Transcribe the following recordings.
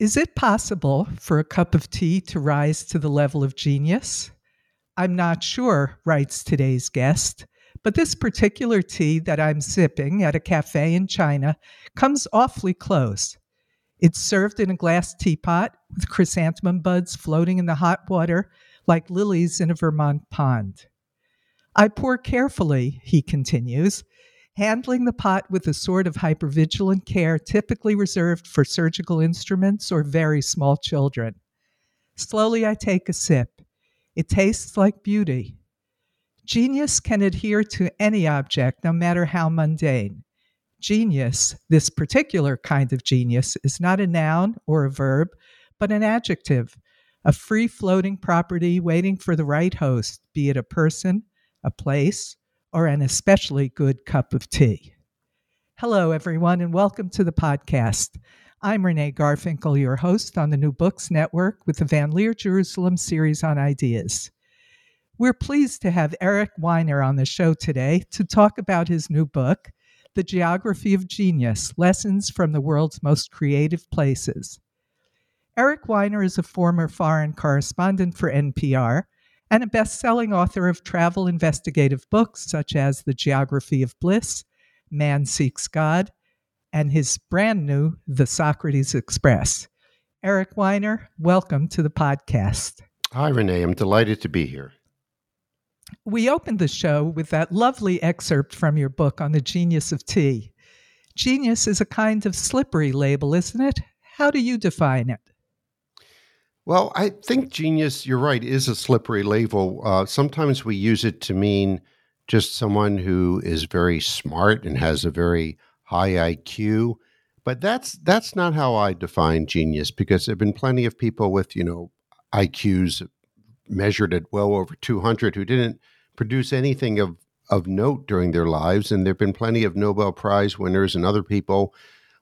Is it possible for a cup of tea to rise to the level of genius? I'm not sure, writes today's guest, but this particular tea that I'm sipping at a cafe in China comes awfully close. It's served in a glass teapot with chrysanthemum buds floating in the hot water like lilies in a Vermont pond. I pour carefully, he continues, handling the pot with a sort of hypervigilant care typically reserved for surgical instruments or very small children. Slowly, I take a sip. It tastes like beauty. Genius can adhere to any object, no matter how mundane. Genius, this particular kind of genius, is not a noun or a verb, but an adjective, a free floating property waiting for the right host, be it a person, a place, or an especially good cup of tea. Hello, everyone, and welcome to the podcast. I'm Renee Garfinkel, your host on the New Books Network with the Van Leer Jerusalem series on ideas. We're pleased to have Eric Weiner on the show today to talk about his new book, The Geography of Genius Lessons from the World's Most Creative Places. Eric Weiner is a former foreign correspondent for NPR and a best selling author of travel investigative books such as The Geography of Bliss, Man Seeks God, and his brand new The Socrates Express. Eric Weiner, welcome to the podcast. Hi, Renee. I'm delighted to be here. We opened the show with that lovely excerpt from your book on the genius of tea. Genius is a kind of slippery label, isn't it? How do you define it? Well, I think genius, you're right, is a slippery label. Uh, sometimes we use it to mean just someone who is very smart and has a very high IQ. But that's that's not how I define genius because there've been plenty of people with, you know, IQs measured at well over 200 who didn't produce anything of of note during their lives and there've been plenty of Nobel Prize winners and other people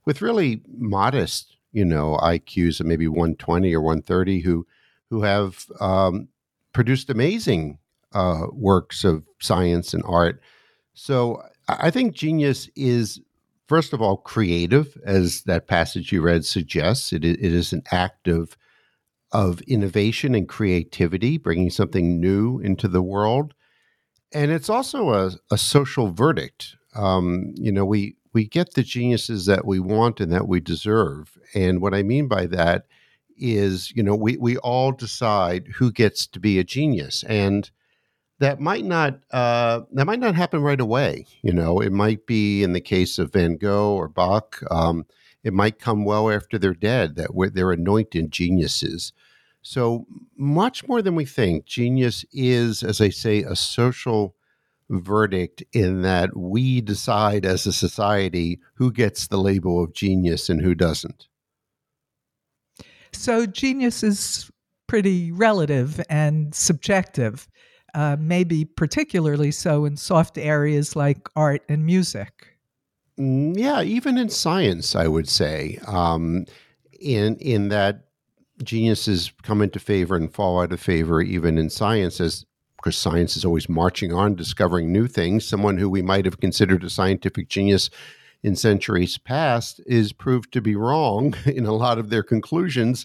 with really modest you know IQs of maybe 120 or 130 who who have um, produced amazing uh, works of science and art. So I think genius is first of all creative, as that passage you read suggests. It, it is an act of of innovation and creativity, bringing something new into the world, and it's also a, a social verdict. Um, you know, we we get the geniuses that we want and that we deserve. And what I mean by that is, you know, we, we all decide who gets to be a genius. And that might not uh, that might not happen right away. You know, it might be in the case of Van Gogh or Bach. Um, it might come well after they're dead that they're anointed geniuses. So much more than we think, genius is, as I say, a social verdict in that we decide as a society who gets the label of genius and who doesn't. So, genius is pretty relative and subjective, uh, maybe particularly so in soft areas like art and music. Mm, yeah, even in science, I would say, um, in in that geniuses come into favor and fall out of favor, even in science, as because science is always marching on, discovering new things. Someone who we might have considered a scientific genius in centuries past is proved to be wrong in a lot of their conclusions,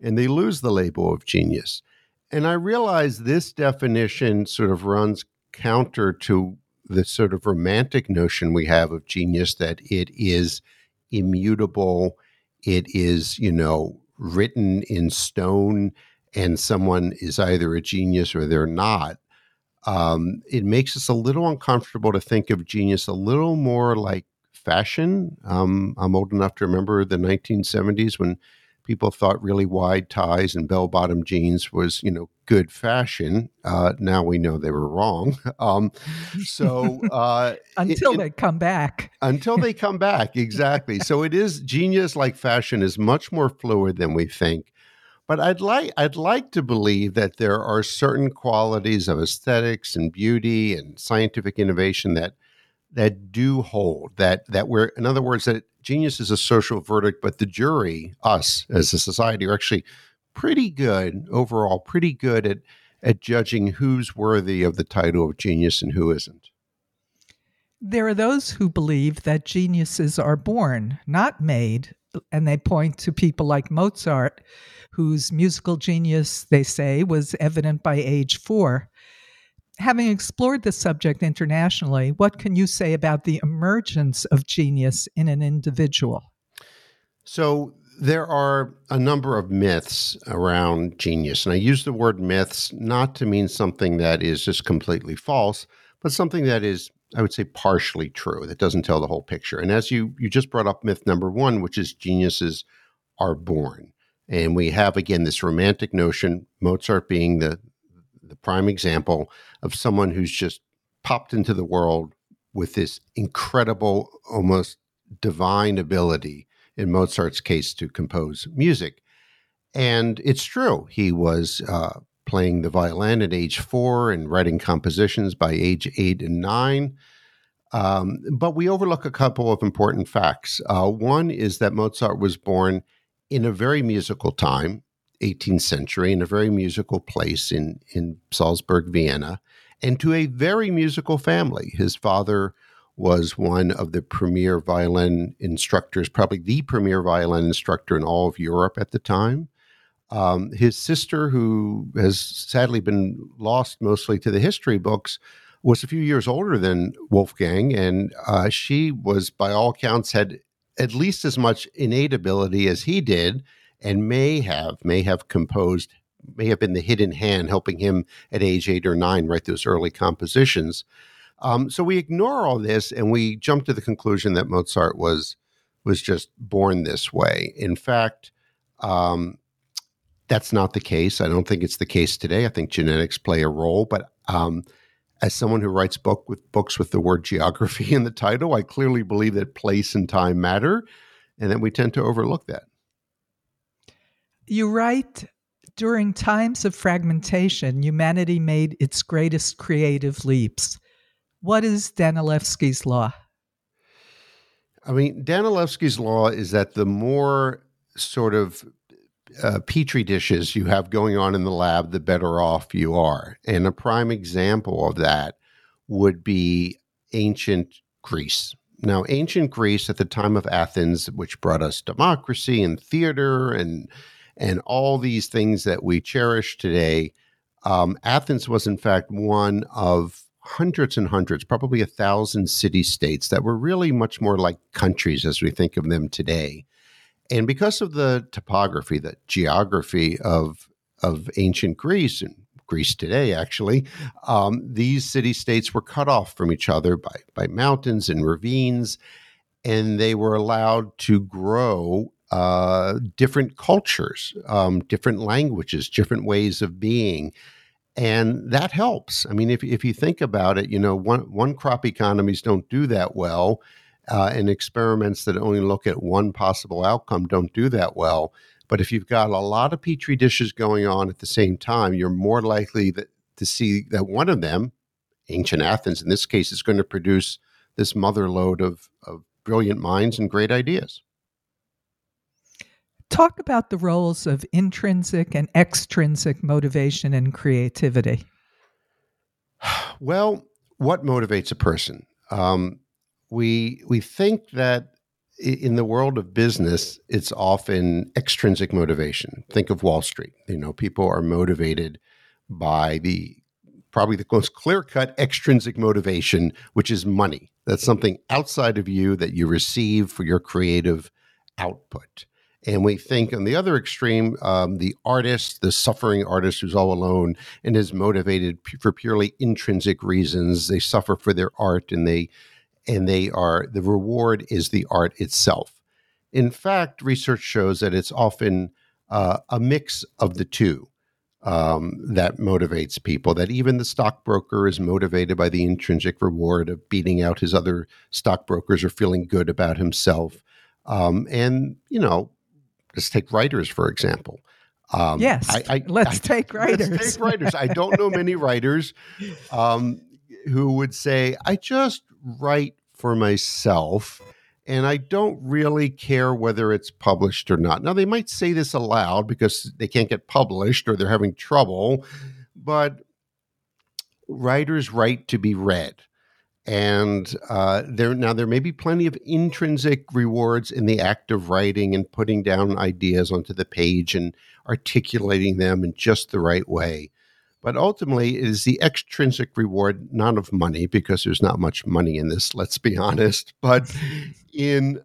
and they lose the label of genius. And I realize this definition sort of runs counter to the sort of romantic notion we have of genius that it is immutable, it is, you know, written in stone and someone is either a genius or they're not, um, it makes us a little uncomfortable to think of genius a little more like fashion. Um, I'm old enough to remember the 1970s when people thought really wide ties and bell bottom jeans was, you know, good fashion. Uh, now we know they were wrong. Um, so uh, until it, they come back, until they come back, exactly. so it is genius like fashion is much more fluid than we think. But I'd like I'd like to believe that there are certain qualities of aesthetics and beauty and scientific innovation that that do hold that that we're in other words that genius is a social verdict but the jury us as a society are actually pretty good overall pretty good at at judging who's worthy of the title of genius and who isn't. There are those who believe that geniuses are born not made and they point to people like Mozart whose musical genius they say was evident by age 4 having explored this subject internationally, what can you say about the emergence of genius in an individual? So, there are a number of myths around genius. And I use the word myths not to mean something that is just completely false, but something that is, I would say, partially true, that doesn't tell the whole picture. And as you, you just brought up myth number one, which is geniuses are born. And we have, again, this romantic notion, Mozart being the, the prime example of someone who's just popped into the world with this incredible, almost divine ability, in Mozart's case, to compose music. And it's true. He was uh, playing the violin at age four and writing compositions by age eight and nine. Um, but we overlook a couple of important facts. Uh, one is that Mozart was born in a very musical time 18th century in a very musical place in, in Salzburg, Vienna, and to a very musical family. His father was one of the premier violin instructors, probably the premier violin instructor in all of Europe at the time. Um, his sister, who has sadly been lost mostly to the history books, was a few years older than Wolfgang, and uh, she was, by all accounts, had at least as much innate ability as he did and may have may have composed may have been the hidden hand helping him at age eight or nine write those early compositions. Um, so we ignore all this and we jump to the conclusion that Mozart was was just born this way. In fact, um, that's not the case. I don't think it's the case today. I think genetics play a role, but um, as someone who writes book with books with the word geography in the title, I clearly believe that place and time matter, and that we tend to overlook that. You write during times of fragmentation, humanity made its greatest creative leaps. What is Danilevsky's law? I mean, Danilevsky's law is that the more sort of uh, petri dishes you have going on in the lab, the better off you are. And a prime example of that would be ancient Greece. Now, ancient Greece at the time of Athens, which brought us democracy and theater and and all these things that we cherish today. Um, Athens was, in fact, one of hundreds and hundreds, probably a thousand city states that were really much more like countries as we think of them today. And because of the topography, the geography of of ancient Greece and Greece today, actually, um, these city states were cut off from each other by by mountains and ravines, and they were allowed to grow uh, different cultures, um, different languages, different ways of being. And that helps. I mean, if, if you think about it, you know, one, one crop economies don't do that well, uh, and experiments that only look at one possible outcome don't do that well. But if you've got a lot of petri dishes going on at the same time, you're more likely that, to see that one of them, ancient Athens in this case, is going to produce this mother lode of, of brilliant minds and great ideas. Talk about the roles of intrinsic and extrinsic motivation and creativity. Well, what motivates a person? Um, we we think that in the world of business, it's often extrinsic motivation. Think of Wall Street. You know, people are motivated by the probably the most clear cut extrinsic motivation, which is money. That's something outside of you that you receive for your creative output. And we think on the other extreme, um, the artist, the suffering artist who's all alone and is motivated p- for purely intrinsic reasons. They suffer for their art and they and they are the reward is the art itself. In fact, research shows that it's often uh, a mix of the two um, that motivates people. That even the stockbroker is motivated by the intrinsic reward of beating out his other stockbrokers or feeling good about himself. Um, and you know, let's take writers for example. Um, yes, I, I, let's I, take writers. Let's take writers. I don't know many writers um, who would say, "I just write for myself." and I don't really care whether it's published or not. Now, they might say this aloud because they can't get published or they're having trouble, but writers write to be read. And uh, there now there may be plenty of intrinsic rewards in the act of writing and putting down ideas onto the page and articulating them in just the right way. But ultimately, it is the extrinsic reward, not of money, because there's not much money in this, let's be honest, but in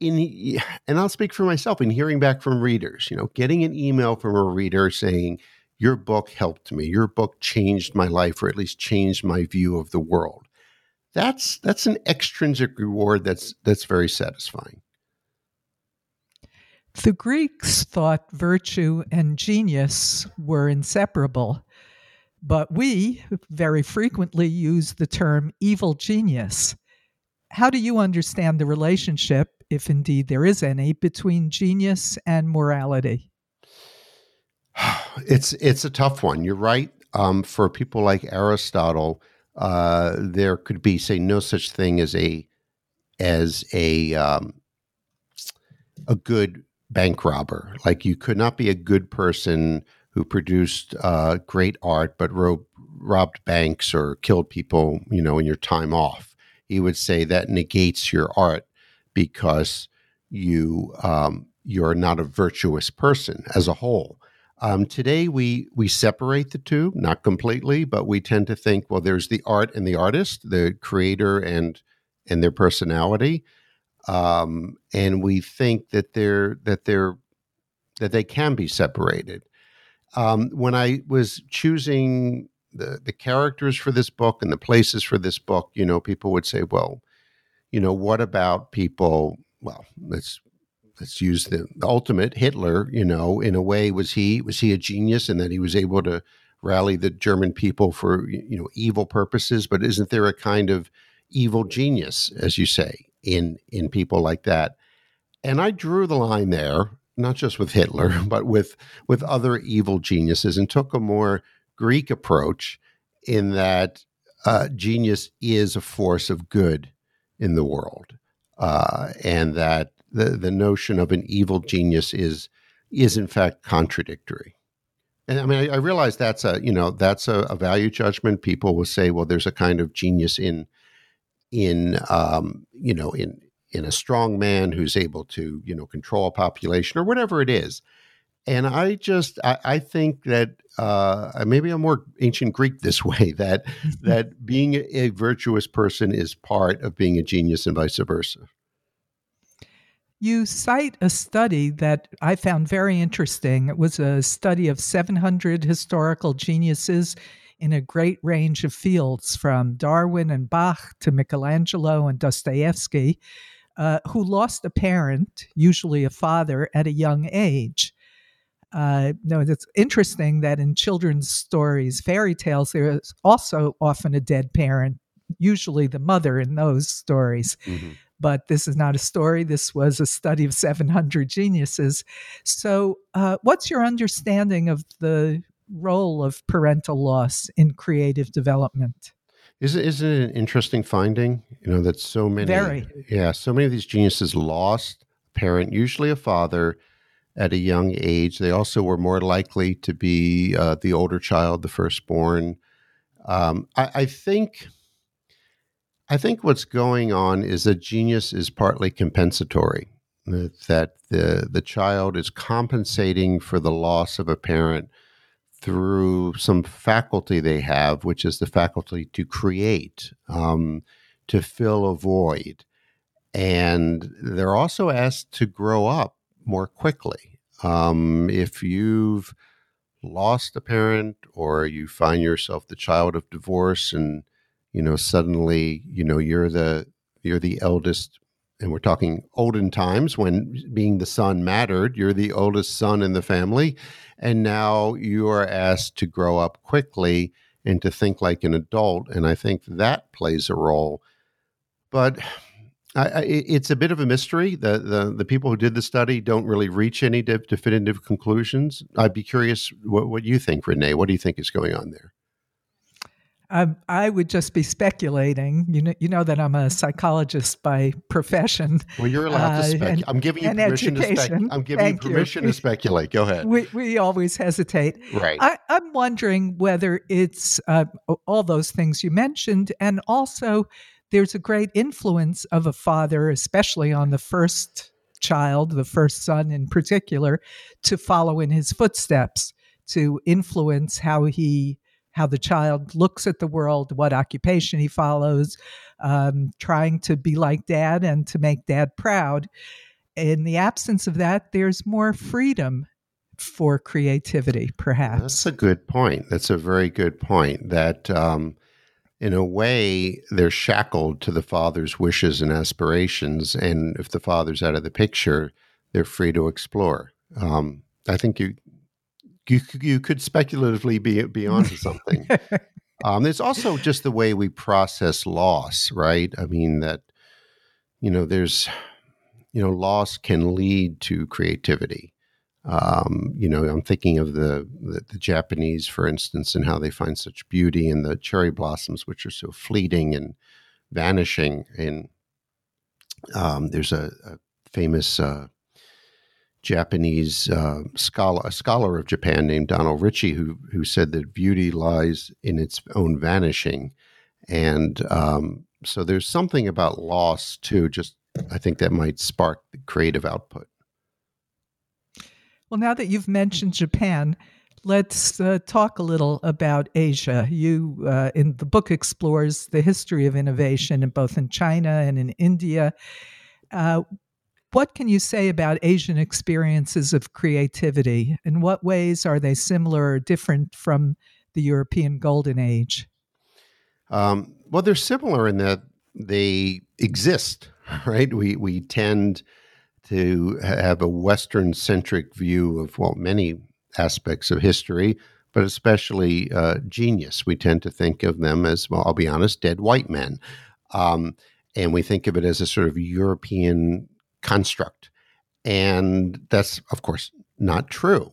in and I'll speak for myself in hearing back from readers, you know, getting an email from a reader saying, Your book helped me, your book changed my life, or at least changed my view of the world. That's that's an extrinsic reward that's that's very satisfying. The Greeks thought virtue and genius were inseparable, but we very frequently use the term evil genius. How do you understand the relationship, if indeed there is any, between genius and morality? It's it's a tough one. You're right. Um, for people like Aristotle, uh, there could be, say, no such thing as a as a um, a good bank robber. Like you could not be a good person who produced uh, great art but ro- robbed banks or killed people, you know, in your time off. He would say that negates your art because you um, you're not a virtuous person as a whole. Um, today we we separate the two, not completely, but we tend to think, well, there's the art and the artist, the creator and and their personality, um, and we think that they're that they're that they can be separated. Um, when I was choosing the the characters for this book and the places for this book, you know, people would say, "Well, you know, what about people?" Well, let's let's use the, the ultimate Hitler. You know, in a way, was he was he a genius in that he was able to rally the German people for you know evil purposes? But isn't there a kind of evil genius, as you say, in in people like that. And I drew the line there, not just with Hitler, but with with other evil geniuses, and took a more Greek approach in that uh, genius is a force of good in the world, uh, and that the the notion of an evil genius is is in fact contradictory. And I mean, I, I realize that's a you know that's a, a, value judgment. People will say, well, there's a kind of genius in in um, you know in in a strong man who's able to you know control a population or whatever it is. And i just i, I think that uh, maybe i'm more ancient greek this way that that being a virtuous person is part of being a genius and vice versa. You cite a study that I found very interesting. It was a study of 700 historical geniuses in a great range of fields, from Darwin and Bach to Michelangelo and Dostoevsky, uh, who lost a parent, usually a father, at a young age. Uh, no, it's interesting that in children's stories, fairy tales, there is also often a dead parent, usually the mother in those stories. Mm-hmm. But this is not a story. This was a study of 700 geniuses. So, uh, what's your understanding of the role of parental loss in creative development. Is it, isn't it an interesting finding? You know, that so many, Very. yeah, so many of these geniuses lost a parent, usually a father, at a young age. They also were more likely to be uh, the older child, the firstborn. Um, I, I think. I think what's going on is that genius is partly compensatory. That the the child is compensating for the loss of a parent through some faculty they have, which is the faculty to create, um, to fill a void. And they're also asked to grow up more quickly. Um, if you've lost a parent or you find yourself the child of divorce and you know suddenly you know you're the you're the eldest and we're talking olden times when being the son mattered. You're the oldest son in the family, and now you are asked to grow up quickly and to think like an adult. And I think that plays a role. But I, I, it's a bit of a mystery. The, the the people who did the study don't really reach any de- definitive conclusions. I'd be curious what, what you think, Renee. What do you think is going on there? Um, I would just be speculating. You know, you know that I'm a psychologist by profession. Well, you're allowed to uh, speculate. I'm giving you permission education. to speculate. I'm giving Thank you permission you. to speculate. Go ahead. We, we always hesitate. Right. I, am wondering whether it's uh, all those things you mentioned, and also there's a great influence of a father, especially on the first child, the first son in particular, to follow in his footsteps, to influence how he how the child looks at the world, what occupation he follows, um, trying to be like dad and to make dad proud. In the absence of that, there's more freedom for creativity, perhaps. That's a good point. That's a very good point. That, um, in a way, they're shackled to the father's wishes and aspirations. And if the father's out of the picture, they're free to explore. Um, I think you you, you could speculatively be be onto something. um, there's also just the way we process loss, right? I mean that you know there's you know loss can lead to creativity. Um, you know, I'm thinking of the, the, the Japanese, for instance, and how they find such beauty in the cherry blossoms, which are so fleeting and vanishing. And um, there's a, a famous uh, Japanese uh, scholar, a scholar of Japan named Donald Richie, who who said that beauty lies in its own vanishing, and um, so there's something about loss too. Just I think that might spark the creative output. Well, now that you've mentioned Japan, let's uh, talk a little about Asia. You uh, in the book explores the history of innovation in both in China and in India. Uh, what can you say about Asian experiences of creativity? In what ways are they similar or different from the European Golden Age? Um, well, they're similar in that they exist, right? We we tend to have a Western centric view of well many aspects of history, but especially uh, genius. We tend to think of them as well. I'll be honest, dead white men. Um, and we think of it as a sort of European construct. And that's, of course, not true.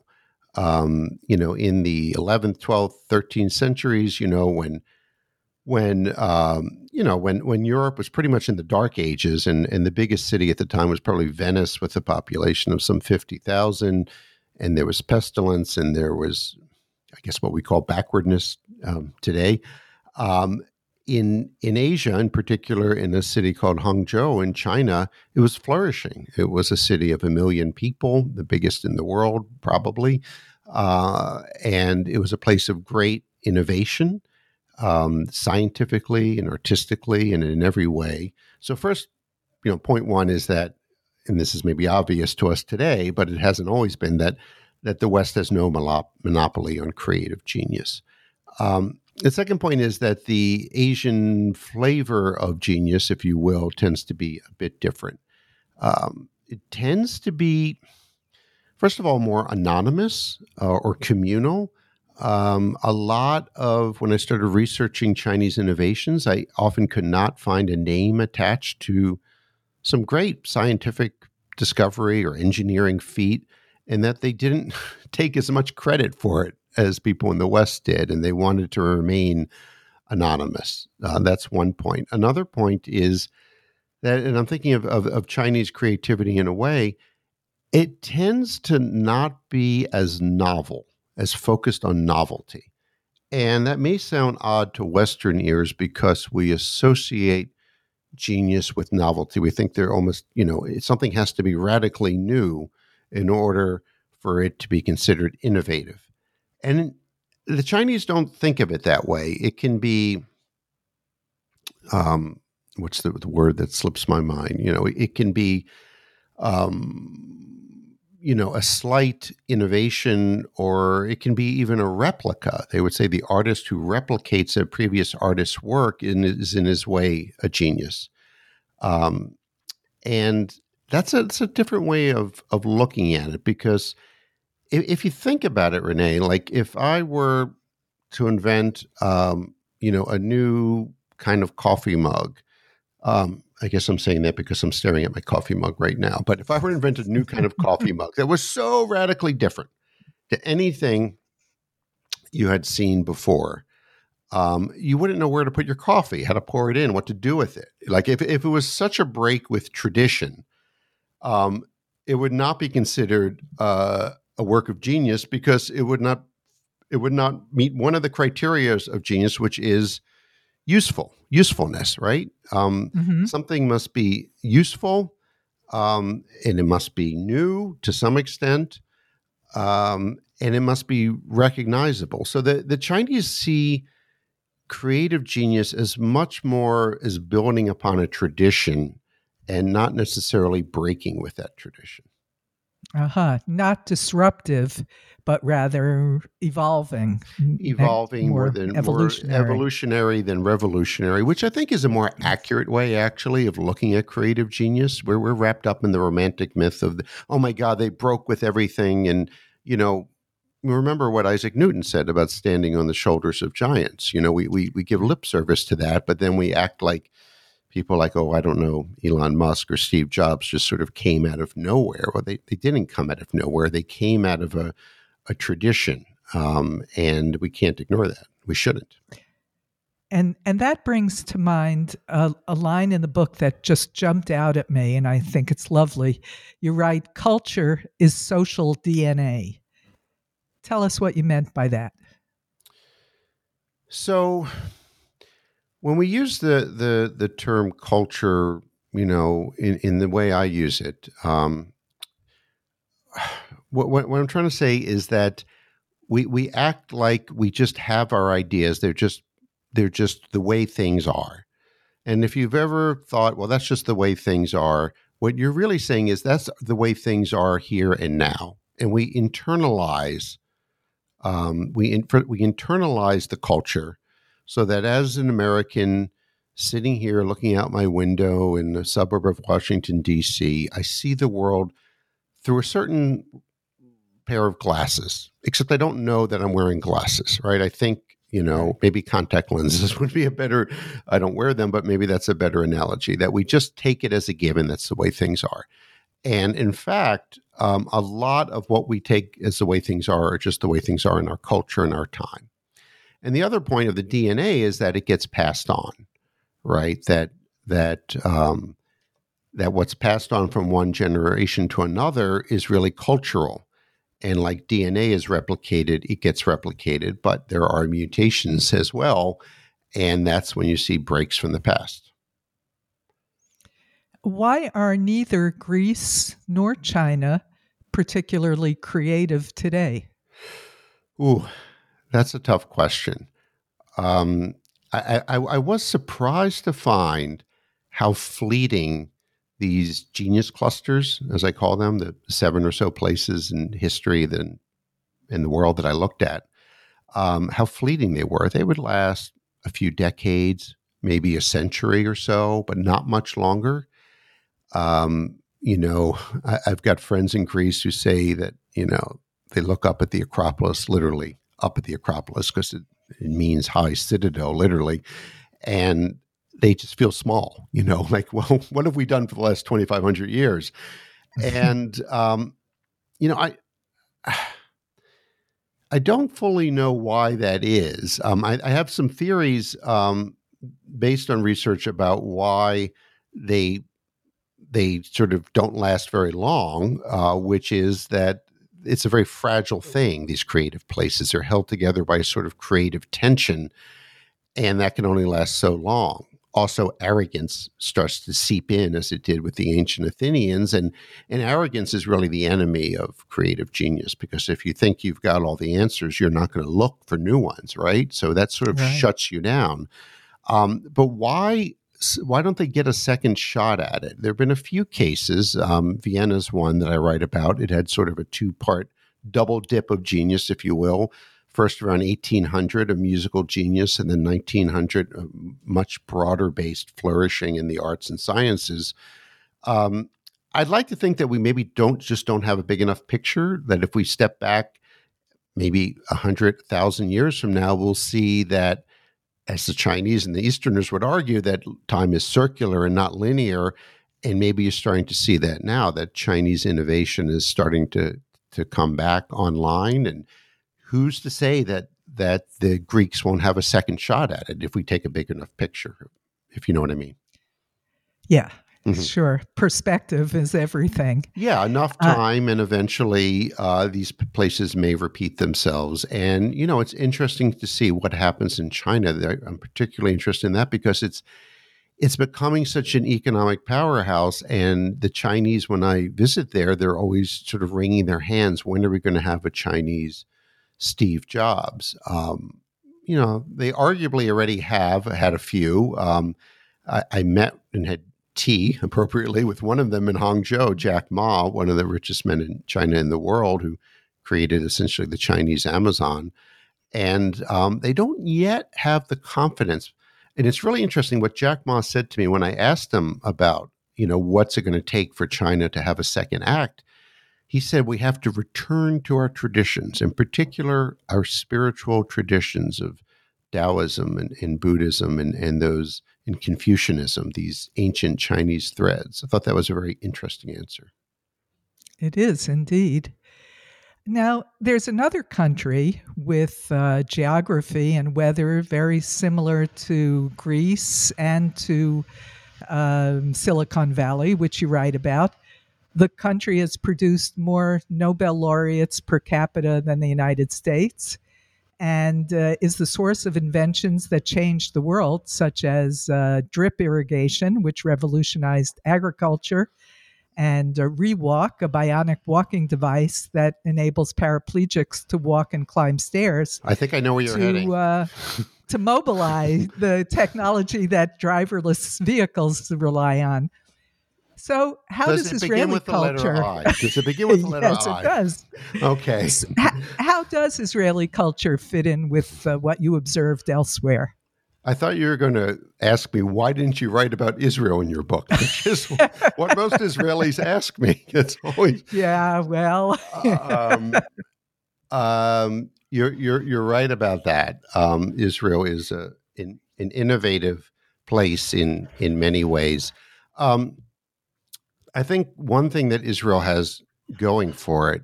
Um, you know, in the 11th, 12th, 13th centuries, you know, when when um, you know when when Europe was pretty much in the dark ages, and and the biggest city at the time was probably Venice with a population of some fifty thousand, and there was pestilence, and there was, I guess, what we call backwardness um, today. Um, in in Asia, in particular, in a city called Hangzhou in China, it was flourishing. It was a city of a million people, the biggest in the world, probably, uh, and it was a place of great innovation, um, scientifically and artistically, and in every way. So, first, you know, point one is that, and this is maybe obvious to us today, but it hasn't always been that that the West has no monopoly on creative genius. Um, the second point is that the Asian flavor of genius, if you will, tends to be a bit different. Um, it tends to be, first of all, more anonymous uh, or communal. Um, a lot of when I started researching Chinese innovations, I often could not find a name attached to some great scientific discovery or engineering feat, and that they didn't take as much credit for it as people in the West did, and they wanted to remain anonymous. Uh, that's one point. Another point is that, and I'm thinking of, of, of Chinese creativity in a way, it tends to not be as novel, as focused on novelty. And that may sound odd to Western ears because we associate genius with novelty. We think they're almost, you know, something has to be radically new in order for it to be considered innovative. And the Chinese don't think of it that way. It can be, um, what's the, the word that slips my mind? You know, it can be, um, you know, a slight innovation, or it can be even a replica. They would say the artist who replicates a previous artist's work is in his way a genius. Um, And that's a, it's a different way of, of looking at it because if, if you think about it, Renee, like if I were to invent, um, you know, a new kind of coffee mug, um, I guess I'm saying that because I'm staring at my coffee mug right now. But if I were to invent a new kind of coffee mug that was so radically different to anything you had seen before, um, you wouldn't know where to put your coffee, how to pour it in, what to do with it. Like if, if it was such a break with tradition, um, it would not be considered uh, a work of genius because it would not it would not meet one of the criteria of genius, which is useful usefulness. Right? Um, mm-hmm. Something must be useful, um, and it must be new to some extent, um, and it must be recognizable. So the the Chinese see creative genius as much more as building upon a tradition and not necessarily breaking with that tradition. Uh huh. Not disruptive, but rather evolving. Evolving more, more than evolutionary. more evolutionary than revolutionary, which I think is a more accurate way, actually, of looking at creative genius. Where we're wrapped up in the romantic myth of, the, oh my God, they broke with everything, and you know, remember what Isaac Newton said about standing on the shoulders of giants. You know, we, we, we give lip service to that, but then we act like people like, oh, I don't know, Elon Musk or Steve Jobs just sort of came out of nowhere. Well, they, they didn't come out of nowhere. They came out of a, a tradition. Um, and we can't ignore that. We shouldn't. And, and that brings to mind a, a line in the book that just jumped out at me, and I think it's lovely. You write, culture is social DNA. Tell us what you meant by that. So, when we use the the the term culture, you know, in, in the way I use it, um, what, what, I'm trying to say is that we we act like we just have our ideas. They're just they're just the way things are. And if you've ever thought, well, that's just the way things are, what you're really saying is that's the way things are here and now. And we internalize, um, we in, we internalize the culture so that as an American sitting here looking out my window in the suburb of Washington, D.C., I see the world through a certain pair of glasses, except I don't know that I'm wearing glasses, right? I think, you know, maybe contact lenses would be a better, I don't wear them, but maybe that's a better analogy that we just take it as a given. That's the way things are. And in fact, um, a lot of what we take as the way things are are just the way things are in our culture and our time. And the other point of the DNA is that it gets passed on, right? That that um, that what's passed on from one generation to another is really cultural. And like DNA is replicated, it gets replicated, but there are mutations as well. And that's when you see breaks from the past. Why are neither Greece nor China particularly creative today? Ooh, that's a tough question. Um, I, I, I, was surprised to find how fleeting these genius clusters, as I call them, the seven or so places in history that in the world that I looked at, um, how fleeting they were. They would last a few decades, maybe a century or so, but not much longer. Um, you know, I, I've got friends in Greece who say that you know they look up at the Acropolis literally up at the Acropolis because it, it means high citadel, literally. And they just feel small, you know, like, well, what have we done for the last 2,500 years? and, um, you know, I, I don't fully know why that is. Um, I, I, have some theories um, based on research about why they they sort of don't last very long, uh, which is that it's a very fragile thing. These creative places are held together by a sort of creative tension, and that can only last so long. Also, arrogance starts to seep in, as it did with the ancient Athenians, and and arrogance is really the enemy of creative genius because if you think you've got all the answers, you're not going to look for new ones, right? So that sort of right. shuts you down. Um, but why why don't they get a second shot at it? There have been a few cases. Um, Vienna's one that I write about. It had sort of a two part double dip of genius, if you will. First around 1800, a musical genius, and then 1900, a much broader based flourishing in the arts and sciences. Um, I'd like to think that we maybe don't just don't have a big enough picture that if we step back maybe a hundred thousand years from now, we'll see that as the Chinese and the Easterners would argue that time is circular and not linear. And maybe you're starting to see that now that Chinese innovation is starting to to come back online. And who's to say that that the Greeks won't have a second shot at it if we take a big enough picture, if you know what I mean? Yeah, Mm-hmm. Sure. Perspective is everything. Yeah, enough uh, time, uh, and eventually uh, these places may repeat themselves. And, you know, it's interesting to see what happens in China. I'm particularly interested in that because it's it's becoming such an economic powerhouse. And the Chinese, when I visit there, they're always sort of wringing their hands. When are we going to have a Chinese Steve Jobs? Um, you know, they arguably already have had a few. Um, I, I met and had tea appropriately with one of them in Hangzhou, Jack Ma, one of the richest men in China in the world, who created essentially the Chinese Amazon. And um, they don't yet have the confidence. And it's really interesting what Jack Ma said to me when I asked him about, you know, what's it going to take for China to have a second act. He said we have to return to our traditions, in particular, our spiritual traditions of Taoism and, and Buddhism and, and those in Confucianism, these ancient Chinese threads. I thought that was a very interesting answer. It is indeed. Now, there's another country with uh, geography and weather very similar to Greece and to um, Silicon Valley, which you write about. The country has produced more Nobel laureates per capita than the United States and uh, is the source of inventions that changed the world, such as uh, drip irrigation, which revolutionized agriculture, and uh, ReWalk, a bionic walking device that enables paraplegics to walk and climb stairs. I think I know where you're to, heading. Uh, to Mobileye the technology that driverless vehicles rely on. So, how does, does Israeli culture? Does it begin with the letter yes, I? it does. Okay. how, how, does Israeli culture fit in with uh, what you observed elsewhere? I thought you were going to ask me why didn't you write about Israel in your book, which is what most Israelis ask me. It's always yeah. Well, um, um, you're you're you're right about that. Um, Israel is a an, an innovative place in in many ways. Um, I think one thing that Israel has going for it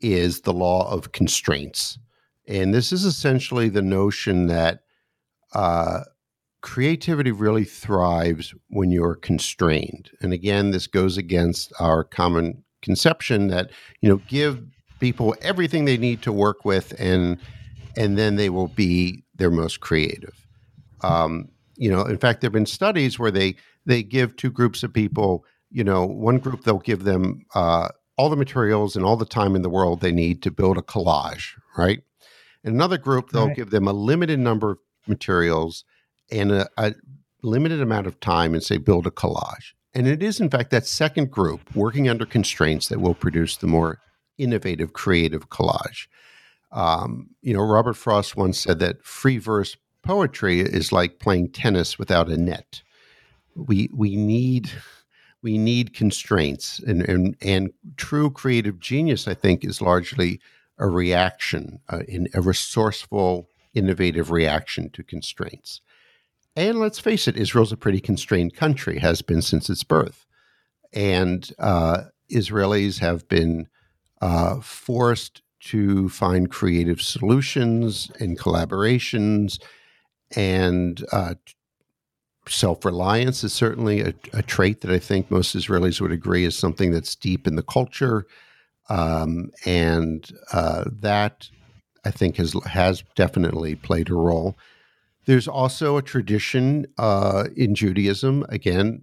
is the law of constraints. And this is essentially the notion that uh, creativity really thrives when you're constrained. And again, this goes against our common conception that, you know, give people everything they need to work with and and then they will be their most creative. Um, you know, in fact, there have been studies where they they give two groups of people you know, one group they'll give them uh, all the materials and all the time in the world they need to build a collage, right? And another group they'll right. give them a limited number of materials and a, a limited amount of time and say build a collage. And it is, in fact, that second group working under constraints that will produce the more innovative, creative collage. Um, you know, Robert Frost once said that free verse poetry is like playing tennis without a net. We we need we need constraints and, and, and true creative genius i think is largely a reaction uh, in a resourceful innovative reaction to constraints. And let's face it israel's a pretty constrained country has been since its birth. And uh, israelis have been uh, forced to find creative solutions and collaborations and uh, self reliance is certainly a, a, trait that I think most Israelis would agree is something that's deep in the culture. Um, and uh, that I think has, has definitely played a role. There's also a tradition uh, in Judaism, again,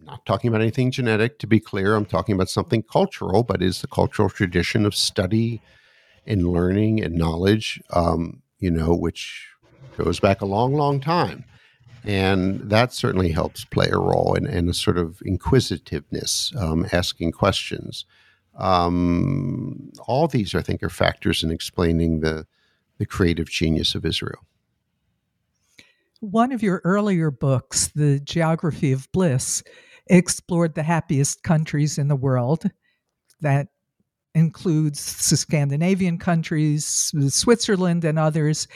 not talking about anything genetic to be clear, I'm talking about something cultural, but is the cultural tradition of study and learning and knowledge, um, you know, which goes back a long, long time. And that certainly helps play a role in, in a sort of inquisitiveness, um, asking questions. Um, all these, I think, are factors in explaining the, the creative genius of Israel. One of your earlier books, The Geography of Bliss, explored the happiest countries in the world. That includes the Scandinavian countries, Switzerland, and others.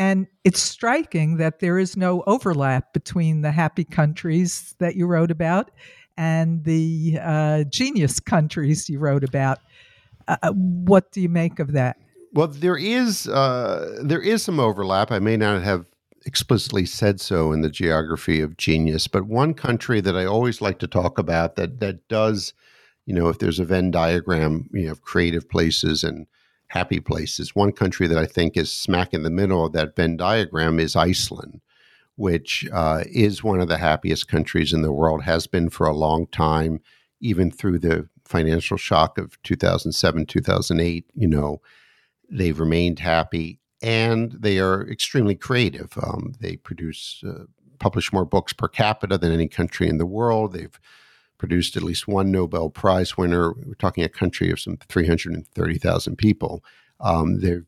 And it's striking that there is no overlap between the happy countries that you wrote about and the uh, genius countries you wrote about. Uh, uh, what do you make of that? Well, there is uh, there is some overlap. I may not have explicitly said so in the geography of genius, but one country that I always like to talk about that that does, you know, if there's a Venn diagram, you of creative places and happy places, one country that I think is smack in the middle of that Venn diagram is Iceland, which uh, is one of the happiest countries in the world, has been for a long time, even through the financial shock of 2007, 2008. You know, they've remained happy and they are extremely creative. Um, they produce, uh, publish more books per capita than any country in the world. They've produced at least one Nobel Prize winner. We're talking a country of some 330,000 people. Um, they're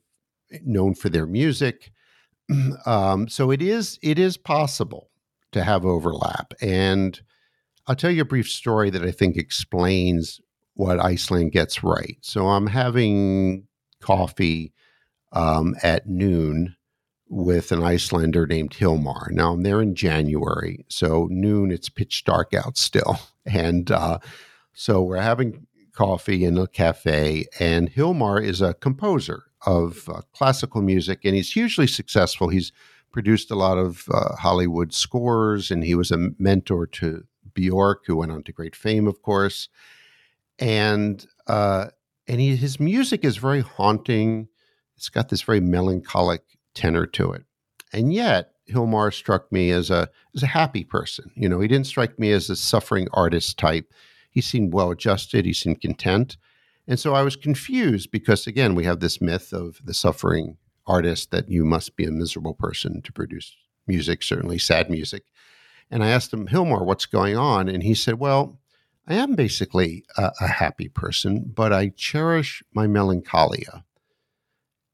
known for their music. Um, so it is it is possible to have overlap. And I'll tell you a brief story that I think explains what Iceland gets right. So I'm having coffee um, at noon with an Icelander named Hilmar. Now I'm there in January, so noon it's pitch dark out still, and uh, so we're having coffee in a cafe. And Hilmar is a composer of uh, classical music, and he's hugely successful. He's produced a lot of uh, Hollywood scores, and he was a mentor to Bjork, who went on to great fame, of course. And uh, and he, his music is very haunting. It's got this very melancholic tenor to it. And yet, Hilmar struck me as a as a happy person. You know, he didn't strike me as a suffering artist type. He seemed well adjusted. He seemed content. And so I was confused because again, we have this myth of the suffering artist that you must be a miserable person to produce music, certainly sad music. And I asked him, Hilmar, what's going on? And he said, Well, I am basically a, a happy person, but I cherish my melancholia.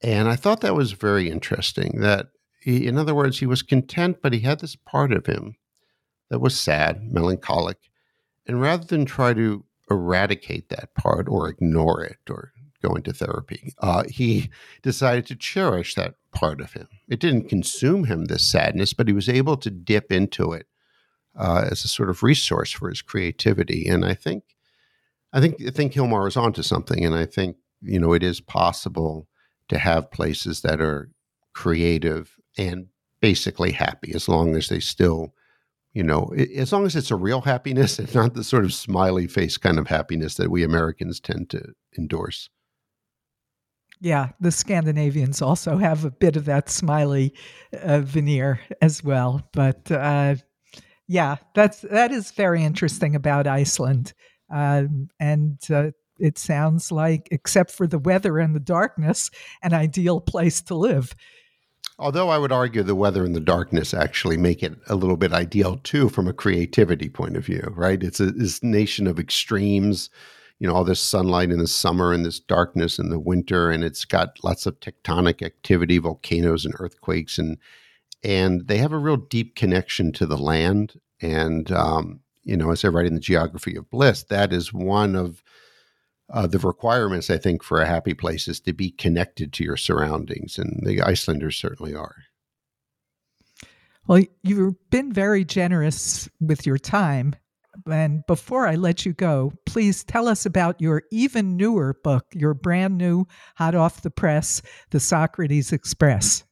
And I thought that was very interesting. That, he, in other words, he was content, but he had this part of him that was sad, melancholic. And rather than try to eradicate that part or ignore it or go into therapy, uh, he decided to cherish that part of him. It didn't consume him, this sadness, but he was able to dip into it uh, as a sort of resource for his creativity. And I think, I think, I think Hilmar is onto something. And I think, you know, it is possible to have places that are creative and basically happy as long as they still you know as long as it's a real happiness and not the sort of smiley face kind of happiness that we americans tend to endorse yeah the scandinavians also have a bit of that smiley uh, veneer as well but uh, yeah that's that is very interesting about iceland um, and uh, it sounds like, except for the weather and the darkness, an ideal place to live. Although I would argue the weather and the darkness actually make it a little bit ideal too, from a creativity point of view, right? It's a this nation of extremes, you know, all this sunlight in the summer and this darkness in the winter, and it's got lots of tectonic activity, volcanoes and earthquakes, and and they have a real deep connection to the land. And um, you know, as I write in the Geography of Bliss, that is one of uh, the requirements, I think, for a happy place is to be connected to your surroundings, and the Icelanders certainly are. Well, you've been very generous with your time. And before I let you go, please tell us about your even newer book, your brand new, hot off the press, The Socrates Express.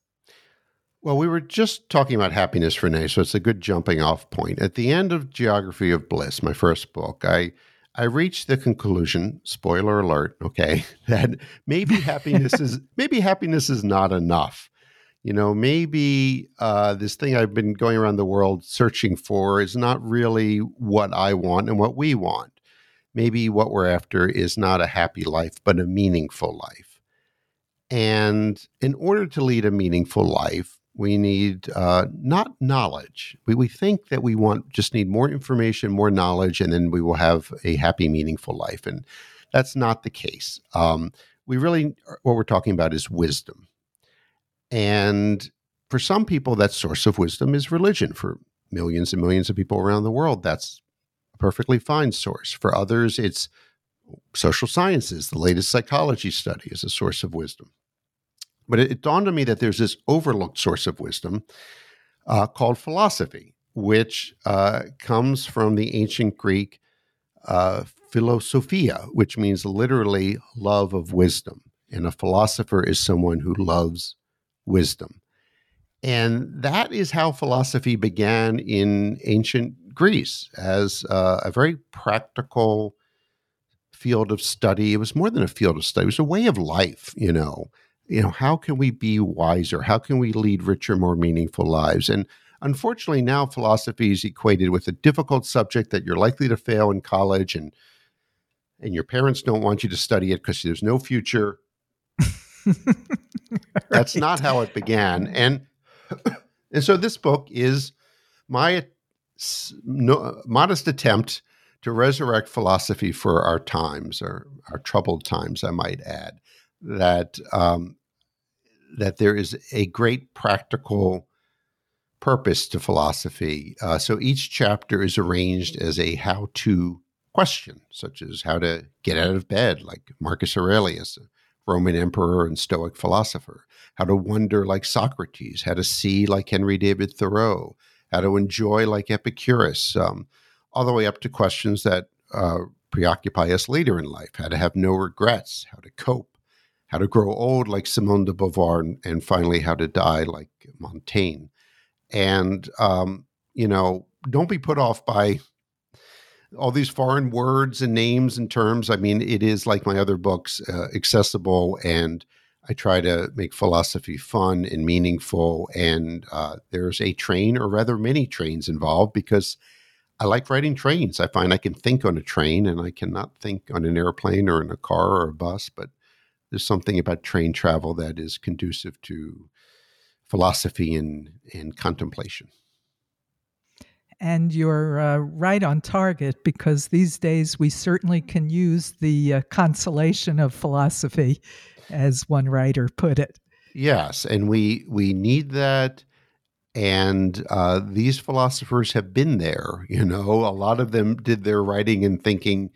Well, we were just talking about happiness, Renee, so it's a good jumping off point. At the end of Geography of Bliss, my first book, I I reached the conclusion, spoiler alert, okay, that maybe happiness is maybe happiness is not enough. You know, maybe uh, this thing I've been going around the world searching for is not really what I want and what we want. Maybe what we're after is not a happy life, but a meaningful life. And in order to lead a meaningful life, we need uh, not knowledge. We, we think that we want just need more information, more knowledge, and then we will have a happy, meaningful life. And that's not the case. Um, we really, what we're talking about is wisdom. And for some people, that source of wisdom is religion. For millions and millions of people around the world, that's a perfectly fine source. For others, it's social sciences, the latest psychology study is a source of wisdom. But it, it dawned on me that there's this overlooked source of wisdom uh, called philosophy, which uh, comes from the ancient Greek uh, philosophia, which means literally love of wisdom. And a philosopher is someone who loves wisdom. And that is how philosophy began in ancient Greece as uh, a very practical field of study. It was more than a field of study, it was a way of life, you know. You know, how can we be wiser? How can we lead richer, more meaningful lives? And unfortunately, now philosophy is equated with a difficult subject that you're likely to fail in college and and your parents don't want you to study it because there's no future. right. That's not how it began. And and so this book is my no, modest attempt to resurrect philosophy for our times, or our troubled times, I might add. That um, that there is a great practical purpose to philosophy. Uh, so each chapter is arranged as a how-to question, such as how to get out of bed, like Marcus Aurelius, Roman emperor and Stoic philosopher, how to wonder like Socrates, how to see like Henry David Thoreau, how to enjoy like Epicurus, um, all the way up to questions that uh, preoccupy us later in life. How to have no regrets, how to cope, how to grow old like Simone de Beauvoir, and, and finally, how to die like Montaigne. And, um, you know, don't be put off by all these foreign words and names and terms. I mean, it is like my other books, uh, accessible, and I try to make philosophy fun and meaningful. And uh, there's a train, or rather, many trains involved because I like riding trains. I find I can think on a train, and I cannot think on an airplane or in a car or a bus. But there's something about train travel that is conducive to philosophy and, and contemplation and you're uh, right on target because these days we certainly can use the uh, consolation of philosophy, as one writer put it. Yes, and we we need that. And uh, these philosophers have been there. You know, a lot of them did their writing and thinking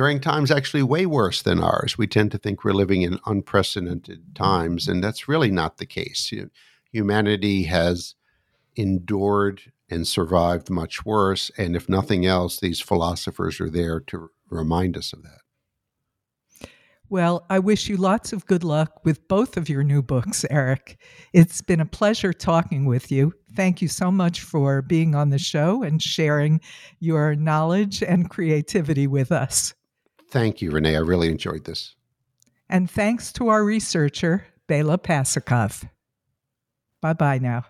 during times actually way worse than ours. We tend to think we're living in unprecedented times, and that's really not the case. Humanity has endured and survived much worse. And if nothing else, these philosophers are there to remind us of that. Well, I wish you lots of good luck with both of your new books, Eric. It's been a pleasure talking with you. Thank you so much for being on the show and sharing your knowledge and creativity with us. Thank you, Renee. I really enjoyed this. And thanks to our researcher, Bela Pasikov. Bye bye now.